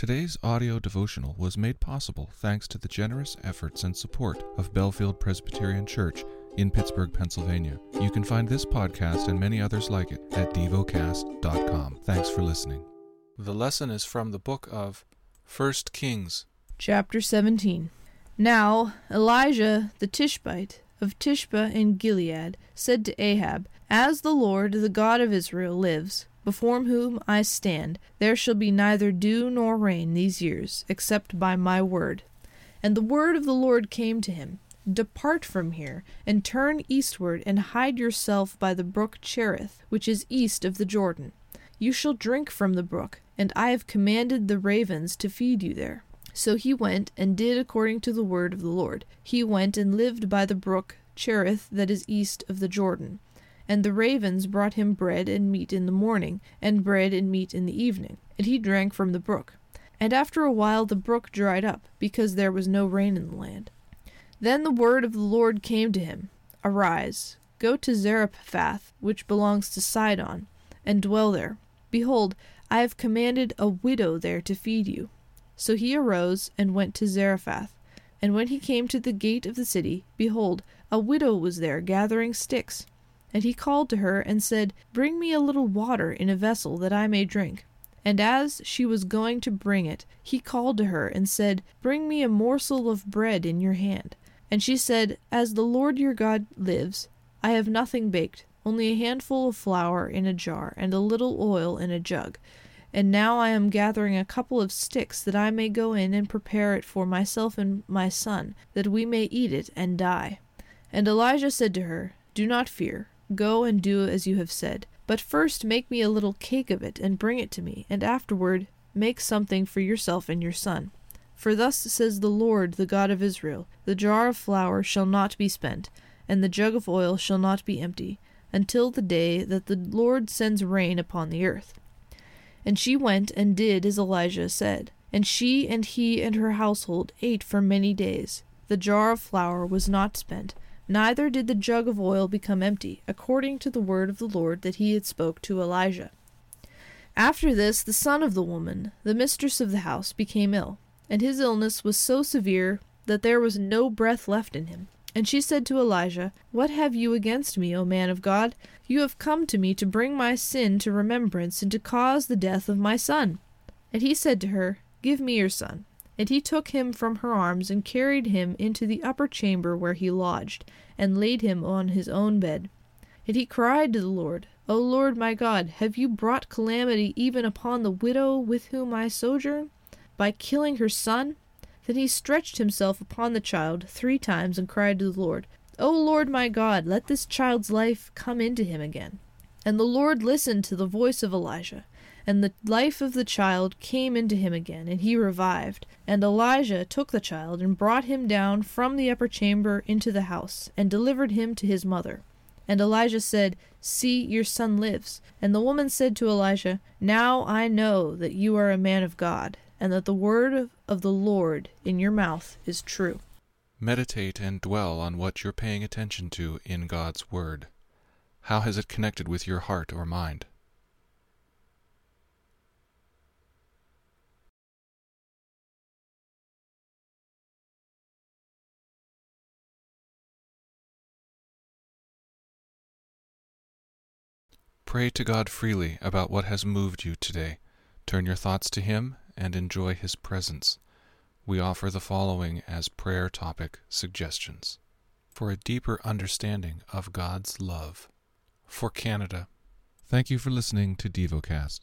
Today's audio devotional was made possible thanks to the generous efforts and support of Bellefield Presbyterian Church in Pittsburgh, Pennsylvania. You can find this podcast and many others like it at devocast.com. Thanks for listening. The lesson is from the book of 1 Kings. Chapter 17 Now Elijah the Tishbite of Tishbe in Gilead said to Ahab, As the Lord, the God of Israel, lives, before whom I stand, there shall be neither dew nor rain these years, except by my word. And the word of the Lord came to him Depart from here, and turn eastward, and hide yourself by the brook Cherith, which is east of the Jordan. You shall drink from the brook, and I have commanded the ravens to feed you there. So he went and did according to the word of the Lord. He went and lived by the brook Cherith that is east of the Jordan. And the ravens brought him bread and meat in the morning, and bread and meat in the evening, and he drank from the brook. And after a while the brook dried up, because there was no rain in the land. Then the word of the Lord came to him Arise, go to Zarephath, which belongs to Sidon, and dwell there. Behold, I have commanded a widow there to feed you. So he arose and went to Zarephath. And when he came to the gate of the city, behold, a widow was there gathering sticks. And he called to her and said, Bring me a little water in a vessel that I may drink. And as she was going to bring it, he called to her and said, Bring me a morsel of bread in your hand. And she said, As the Lord your God lives, I have nothing baked, only a handful of flour in a jar, and a little oil in a jug. And now I am gathering a couple of sticks, that I may go in and prepare it for myself and my son, that we may eat it and die. And Elijah said to her, Do not fear. Go and do as you have said. But first make me a little cake of it, and bring it to me, and afterward make something for yourself and your son. For thus says the Lord, the God of Israel The jar of flour shall not be spent, and the jug of oil shall not be empty, until the day that the Lord sends rain upon the earth. And she went and did as Elijah said. And she and he and her household ate for many days. The jar of flour was not spent, neither did the jug of oil become empty, according to the word of the Lord that he had spoke to Elijah. After this, the son of the woman, the mistress of the house, became ill, and his illness was so severe that there was no breath left in him. And she said to Elijah, What have you against me, O man of God? You have come to me to bring my sin to remembrance and to cause the death of my son. And he said to her, Give me your son. And he took him from her arms and carried him into the upper chamber where he lodged, and laid him on his own bed. And he cried to the Lord, O Lord my God, have you brought calamity even upon the widow with whom I sojourn, by killing her son? Then he stretched himself upon the child three times and cried to the Lord, O Lord my God, let this child's life come into him again. And the Lord listened to the voice of Elijah. And the life of the child came into him again, and he revived. And Elijah took the child, and brought him down from the upper chamber into the house, and delivered him to his mother. And Elijah said, See, your son lives. And the woman said to Elijah, Now I know that you are a man of God, and that the word of the Lord in your mouth is true. Meditate and dwell on what you're paying attention to in God's Word. How has it connected with your heart or mind? Pray to God freely about what has moved you today. Turn your thoughts to Him and enjoy His presence. We offer the following as prayer topic suggestions for a deeper understanding of God's love. For Canada, thank you for listening to DevoCast.